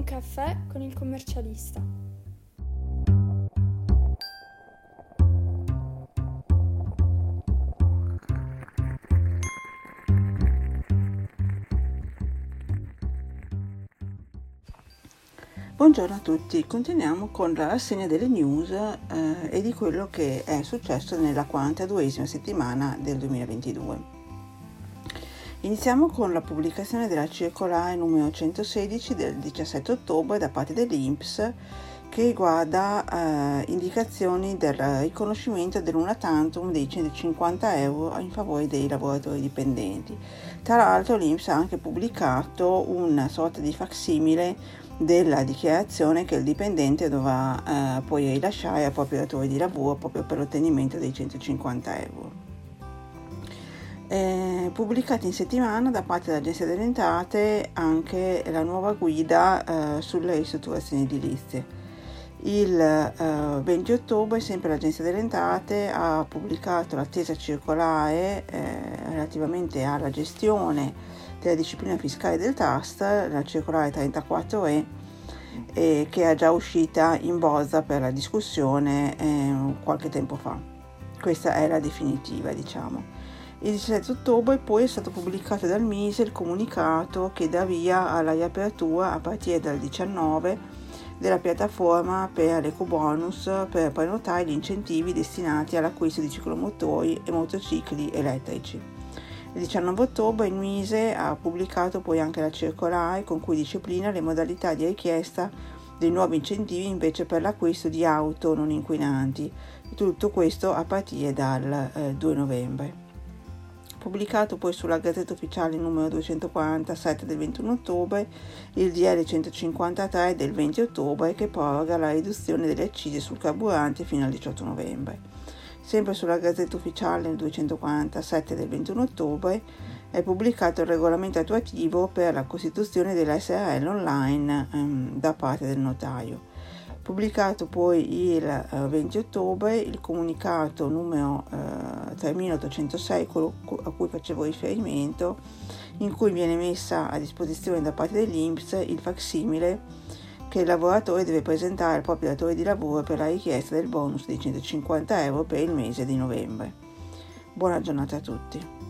Un caffè con il commercialista. Buongiorno a tutti, continuiamo con la rassegna delle news eh, e di quello che è successo nella 42esima settimana del 2022. Iniziamo con la pubblicazione della circolare numero 116 del 17 ottobre da parte dell'INPS che riguarda eh, indicazioni del riconoscimento dell'una tantum dei 150 euro in favore dei lavoratori dipendenti. Tra l'altro l'INPS ha anche pubblicato una sorta di facsimile della dichiarazione che il dipendente dovrà eh, poi rilasciare al proprio datore di lavoro proprio per l'ottenimento dei 150 euro. Eh, pubblicata in settimana da parte dell'Agenzia delle Entrate anche la nuova guida eh, sulle ristrutturazioni edilizie. Il eh, 20 ottobre sempre l'Agenzia delle Entrate ha pubblicato l'attesa circolare eh, relativamente alla gestione della disciplina fiscale del trust, la circolare 34E, eh, che è già uscita in bozza per la discussione eh, qualche tempo fa. Questa è la definitiva, diciamo. Il 17 ottobre poi è stato pubblicato dal Mise il comunicato che dà via alla riapertura a partire dal 19 della piattaforma per l'ecobonus per prenotare gli incentivi destinati all'acquisto di ciclomotori e motocicli elettrici. Il 19 ottobre il Mise ha pubblicato poi anche la circolare con cui disciplina le modalità di richiesta dei nuovi incentivi invece per l'acquisto di auto non inquinanti. Tutto questo a partire dal eh, 2 novembre. Pubblicato poi sulla Gazzetta Ufficiale numero 247 del 21 ottobre il DL 153 del 20 ottobre che proroga la riduzione delle accise sul carburante fino al 18 novembre. Sempre sulla Gazzetta Ufficiale 247 del 21 ottobre è pubblicato il regolamento attuativo per la costituzione della SRL online ehm, da parte del notaio. Pubblicato poi il eh, 20 ottobre il comunicato numero eh, 3806 a cui facevo riferimento, in cui viene messa a disposizione da parte dell'INPS il facsimile che il lavoratore deve presentare al proprio datore di lavoro per la richiesta del bonus di 150 euro per il mese di novembre. Buona giornata a tutti.